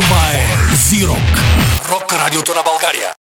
Това е Зирок. Рок радиото на България.